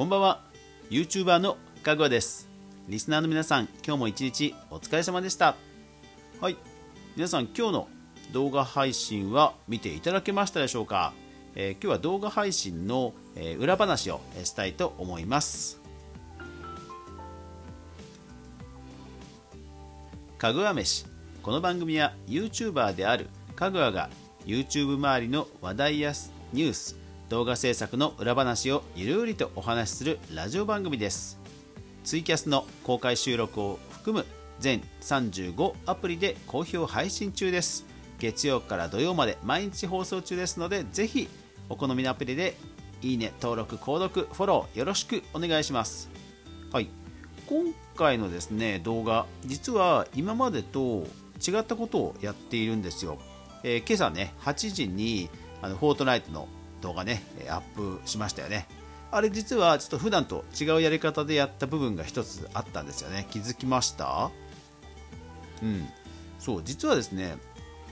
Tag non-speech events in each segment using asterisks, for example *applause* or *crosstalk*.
こんばんは。YouTuber のかぐわです。リスナーの皆さん今日も一日お疲れ様でした。はい。皆さん今日の動画配信は見ていただけましたでしょうか、えー、今日は動画配信の、えー、裏話をしたいと思います。かぐわ飯。この番組は YouTuber であるかぐわが YouTube 周りの話題やニュース動画制作の裏話をゆるりとお話しするラジオ番組です。ツイキャスの公開収録を含む全35アプリで好評配信中です。月曜から土曜まで毎日放送中ですのでぜひお好みのアプリでいいね登録購読フォローよろしくお願いします。はい。今回のですね動画実は今までと違ったことをやっているんですよ、えー、今朝ね8時にあのフォートナイトの動画ねアップしましたよね。あれ実はちょっと普段と違うやり方でやった部分が一つあったんですよね。気づきました？うん。そう実はですね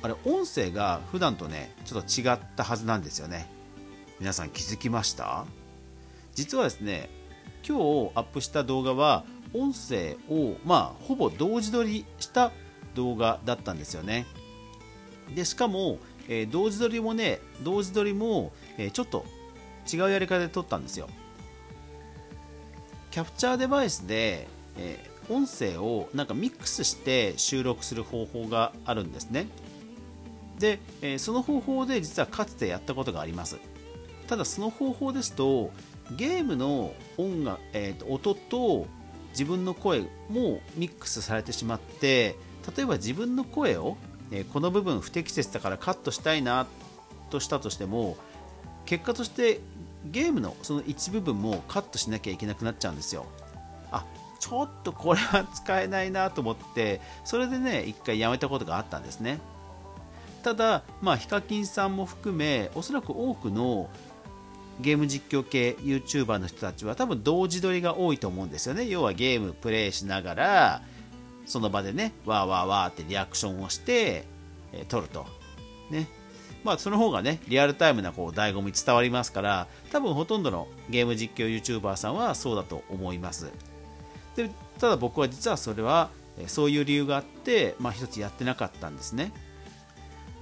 あれ音声が普段とねちょっと違ったはずなんですよね。皆さん気づきました？実はですね今日アップした動画は音声をまあほぼ同時撮りした動画だったんですよね。でしかもえー、同時撮りもね同時撮りも、えー、ちょっと違うやり方で撮ったんですよ。キャプチャーデバイスで、えー、音声をなんかミックスして収録する方法があるんですね。で、えー、その方法で実はかつてやったことがあります。ただその方法ですとゲームの音楽、えーと、音と自分の声もミックスされてしまって例えば自分の声をえこの部分不適切だからカットしたいなとしたとしても結果としてゲームのその一部分もカットしなきゃいけなくなっちゃうんですよ。あちょっとこれは使えないなと思ってそれでね一回やめたことがあったんですね。ただまあヒカキンさんも含めおそらく多くのゲーム実況系 YouTuber の人たちは多分同時撮りが多いと思うんですよね。要はゲームプレイしながらその場でね、わーわーわーってリアクションをして、えー、撮ると。ね。まあ、その方がね、リアルタイムなこう醍醐味伝わりますから、多分ほとんどのゲーム実況 YouTuber さんはそうだと思います。でただ僕は実はそれは、そういう理由があって、まあ、一つやってなかったんですね。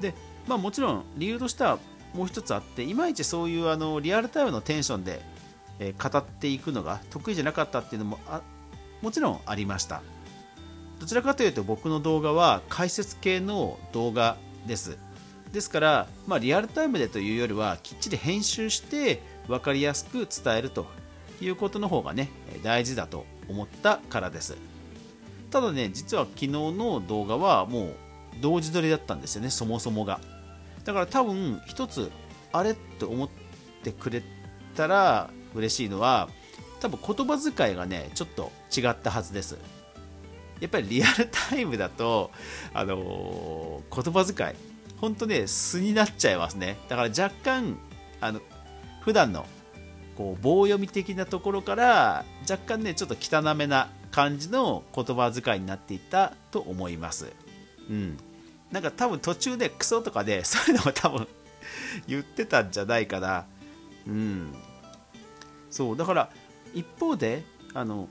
で、まあ、もちろん理由としてはもう一つあって、いまいちそういうあのリアルタイムのテンションで、えー、語っていくのが得意じゃなかったっていうのもあもちろんありました。どちらかというと僕の動画は解説系の動画です。ですから、まあ、リアルタイムでというよりはきっちり編集して分かりやすく伝えるということの方がね大事だと思ったからです。ただね実は昨日の動画はもう同時撮りだったんですよねそもそもが。だから多分一つあれって思ってくれたら嬉しいのは多分言葉遣いがねちょっと違ったはずです。やっぱりリアルタイムだと、あのー、言葉遣い、本当ね、素になっちゃいますね。だから若干、あの、普段の、こう、棒読み的なところから、若干ね、ちょっと汚めな感じの言葉遣いになっていったと思います。うん。なんか多分途中でクソとかで、そういうのも多分 *laughs* 言ってたんじゃないかな。うん。そう、だから、一方で、あの、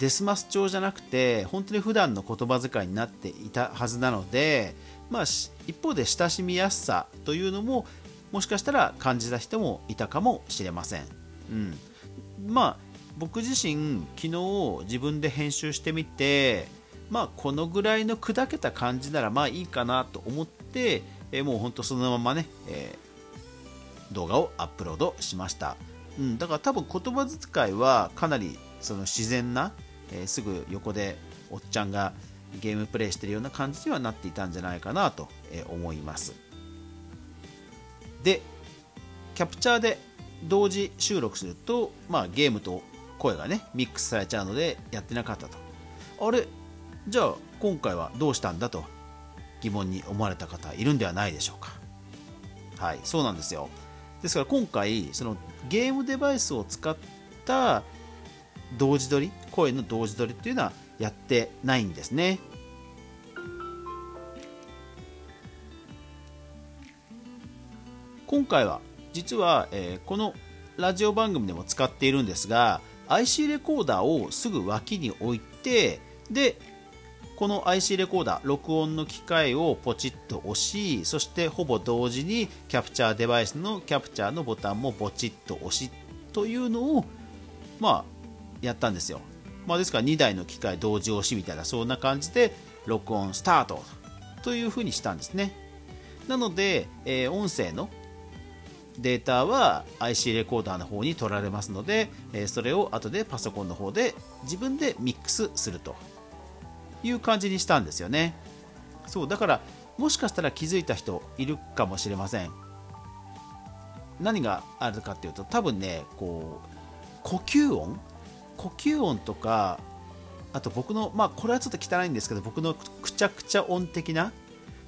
デスマス調じゃなくて本当に普段の言葉遣いになっていたはずなので、まあ、一方で親しみやすさというのももしかしたら感じた人もいたかもしれません、うん、まあ僕自身昨日自分で編集してみてまあこのぐらいの砕けた感じならまあいいかなと思って、えもう本当そのままね、えー、動画をアップロードしました、うん、だから多分言葉遣いはかなりその自然なえー、すぐ横でおっちゃんがゲームプレイしてるような感じにはなっていたんじゃないかなと思います。でキャプチャーで同時収録すると、まあ、ゲームと声がねミックスされちゃうのでやってなかったと。あれじゃあ今回はどうしたんだと疑問に思われた方いるんではないでしょうか。はいそうなんですよ。ですから今回そのゲームデバイスを使った同時撮り声の同時撮りっていうのはやってないんですね。今回は実は、えー、このラジオ番組でも使っているんですが IC レコーダーをすぐ脇に置いてでこの IC レコーダー録音の機械をポチッと押しそしてほぼ同時にキャプチャーデバイスのキャプチャーのボタンもポチッと押しというのをまあやったんですよ、まあ、ですから2台の機械同時押しみたいなそんな感じで録音スタートというふうにしたんですね。なので、えー、音声のデータは IC レコーダーの方に取られますので、えー、それを後でパソコンの方で自分でミックスするという感じにしたんですよね。そうだからもしかしたら気づいた人いるかもしれません。何があるかっていうと多分ねこう呼吸音呼吸音とかあと僕のまあこれはちょっと汚いんですけど僕のくちゃくちゃ音的な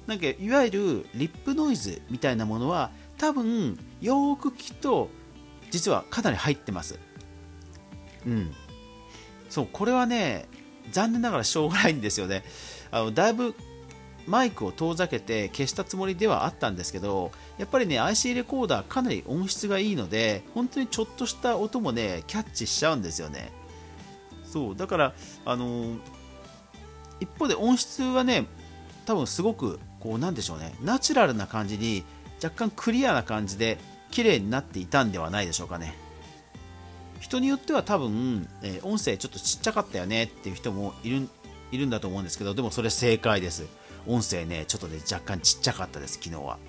なんかいわゆるリップノイズみたいなものは多分よーく聞くと実はかなり入ってます。うん。そうこれはね残念ながらしょうがないんですよね。あのだいぶマイクを遠ざけて消したつもりではあったんですけどやっぱりね IC レコーダーかなり音質がいいので本当にちょっとした音もねキャッチしちゃうんですよね。そうだからあのー、一方で音質はね多分すごくこうなんでしょうねナチュラルな感じに若干クリアな感じで綺麗になっていたんではないでしょうかね。人によっては多分、えー、音声ちょっとちっちゃかったよねっていう人もいるいるんだと思うんですけどでもそれ正解です。音声ねちょっとね若干ちっちゃかったです昨日は。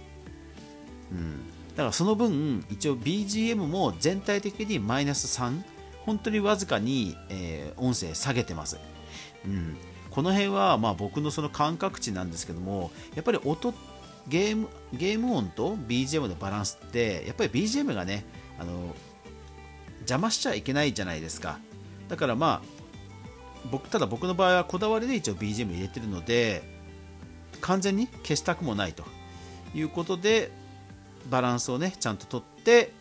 うん。だからその分一応 BGM も全体的にマイナス3本当にわずかに、えー、音声下げてます。うん。この辺はまあ僕のその感覚値なんですけどもやっぱり音ゲームゲーム音と BGM のバランスってやっぱり BGM がねあの邪魔しちゃいけないじゃないですか。だからまあ僕ただ僕の場合はこだわりで一応 BGM 入れてるので完全に消したくもないと。いうことでバランスをねちゃんととって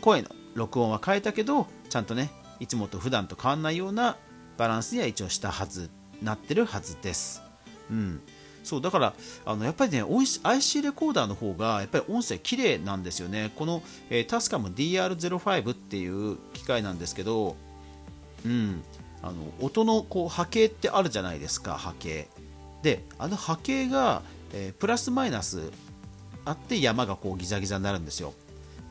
声の録音は変えたけどちゃんとねいつもと普段と変わんないようなバランスには一応したはずなってるはずです。うん、そうだからあのやっぱりね IC レコーダーの方がやっぱり音声綺麗なんですよね。この、えー、タスカム DR05 っていう機械なんですけど、うん、あの音のこう波形ってあるじゃないですか波形。であの波形が、えー、プラスマイナスあって山がこうギザギザになるんですよ。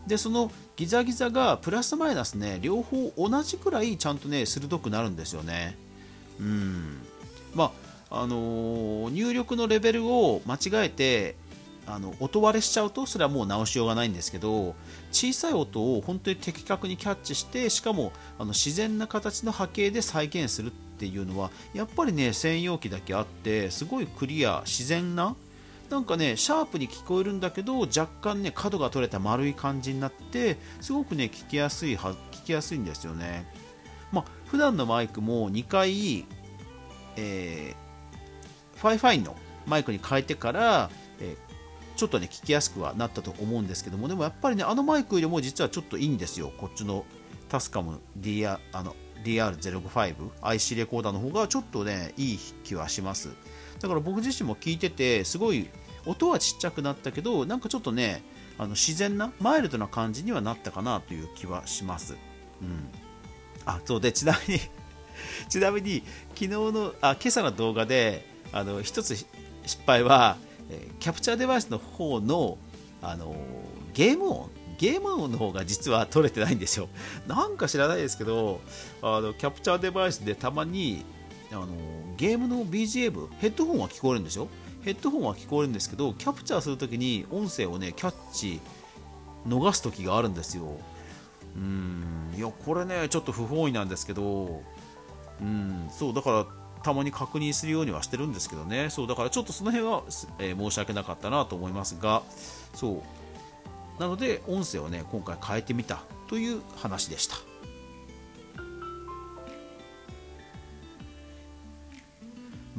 でそのギザギザがプラスマイナスね両方同じくらいちゃんとね鋭くなるんですよね。うん。まああの入力のレベルを間違えてあの音割れしちゃうとそれはもう直しようがないんですけど小さい音を本当に的確にキャッチしてしかもあの自然な形の波形で再現するっていうのはやっぱりね専用機だけあってすごいクリア自然ななんかねシャープに聞こえるんだけど若干ね角が取れた丸い感じになってすごくね聞きやすいは聞きやすいんですよね。まあ普段のマイクも2回、えーファイファイのマイクに変えてから、えー、ちょっとね聞きやすくはなったと思うんですけどもでもやっぱりねあのマイクよりも実はちょっといいんですよ。こっちのタスカム DR あの DR05 IC レコーダーの方がちょっとねいい気はします。だから僕自身も聞いててすごい音はちっちゃくなったけどなんかちょっとねあの自然なマイルドな感じにはなったかなという気はします。うん。あそうでちなみに *laughs* ちなみに昨日のあ今朝の動画であの一つ失敗は、キャプチャーデバイスの方のあのゲーム音？ゲーム音の方が実は取れてないんですよ。なんか知らないですけど、あのキャプチャーデバイスでたまにあのゲームの BGM、ヘッドホンは聞こえるんですよ。ヘッドホンは聞こえるんですけど、キャプチャーするときに音声をね、キャッチ、逃す時があるんですよ。うん、いや、これね、ちょっと不本意なんですけど、うん、そう、だから、たまに確認するようにはしてるんですけどねそうだからちょっとその辺は、えー、申し訳なかったなと思いますがそうなので音声をね今回変えてみたという話でした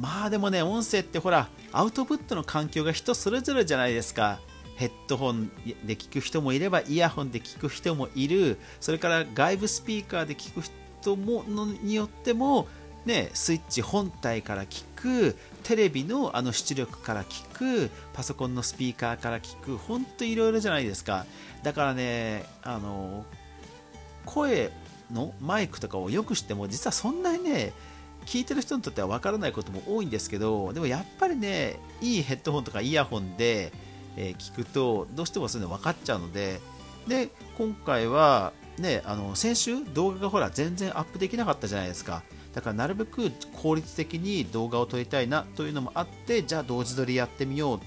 まあでもね音声ってほらアウトプットの環境が人それぞれじゃないですか。ヘッドホンで聞く人もいればイヤホンで聞く人もいる。それから外部スピーカーで聞く人ものによってもね、スイッチ本体から聞く。テレビのあの出力から聞く。パソコンのスピーカーから聞く。本当いろいろじゃないですか。だからねあの声のマイクとかをよくしても実はそんなにね聞いてる人にとっては分からないことも多いんですけどでもやっぱりねいいヘッドホンとかイヤホンで、え、聞くとどうしてもそういうの分かっちゃうのでで今回はねあの先週動画がほら全然アップできなかったじゃないですか。だからなるべく効率的に動画を撮りたいなというのもあってじゃあ同時撮りやってみよう。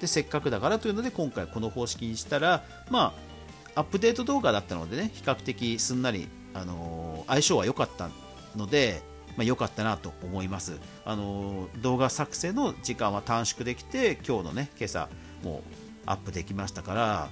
でせっかくだからというので今回この方式にしたらまあアップデート動画だったのでね比較的すんなり、あのー、相性は良かったのでま、良かったなと思います。あの動画作成の時間は短縮できて、今日のね、今朝、もうアップできましたから、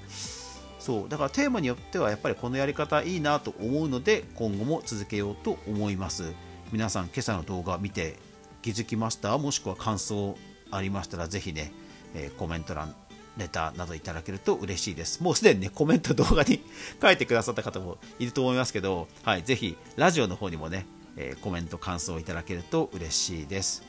そう、だからテーマによってはやっぱりこのやり方いいなと思うので、今後も続けようと思います。皆さん、今朝の動画見て気づきました？もしくは感想ありましたら、ぜひね、えー、コメント欄レタなどいただけると嬉しいです。もうすでにね、コメント動画に *laughs* 書いてくださった方もいると思いますけど、はい、ぜひ、ラジオの方にもね、えー、コメント、感想いただけると嬉しいです。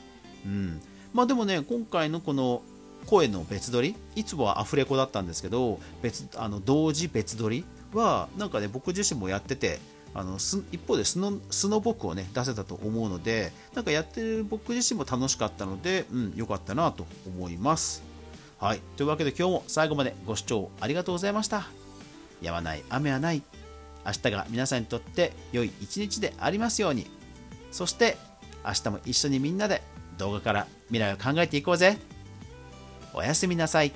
うん。まあでもね、今回のこの声の別撮り、いつもはアフレコだったんですけど、別あの同時別撮りは、なんかね、僕自身もやってて、あの一方で素の素の僕をね出せたと思うのでなんかやってる僕自身も楽しかったので、うん、良かったなと思います。はい、というわけで今日も最後までご視聴ありがとうございました。やまない雨はない明日が皆さんにとって良い一日でありますように。そして明日も一緒にみんなで動画から未来を考えていこうぜ。おやすみなさい。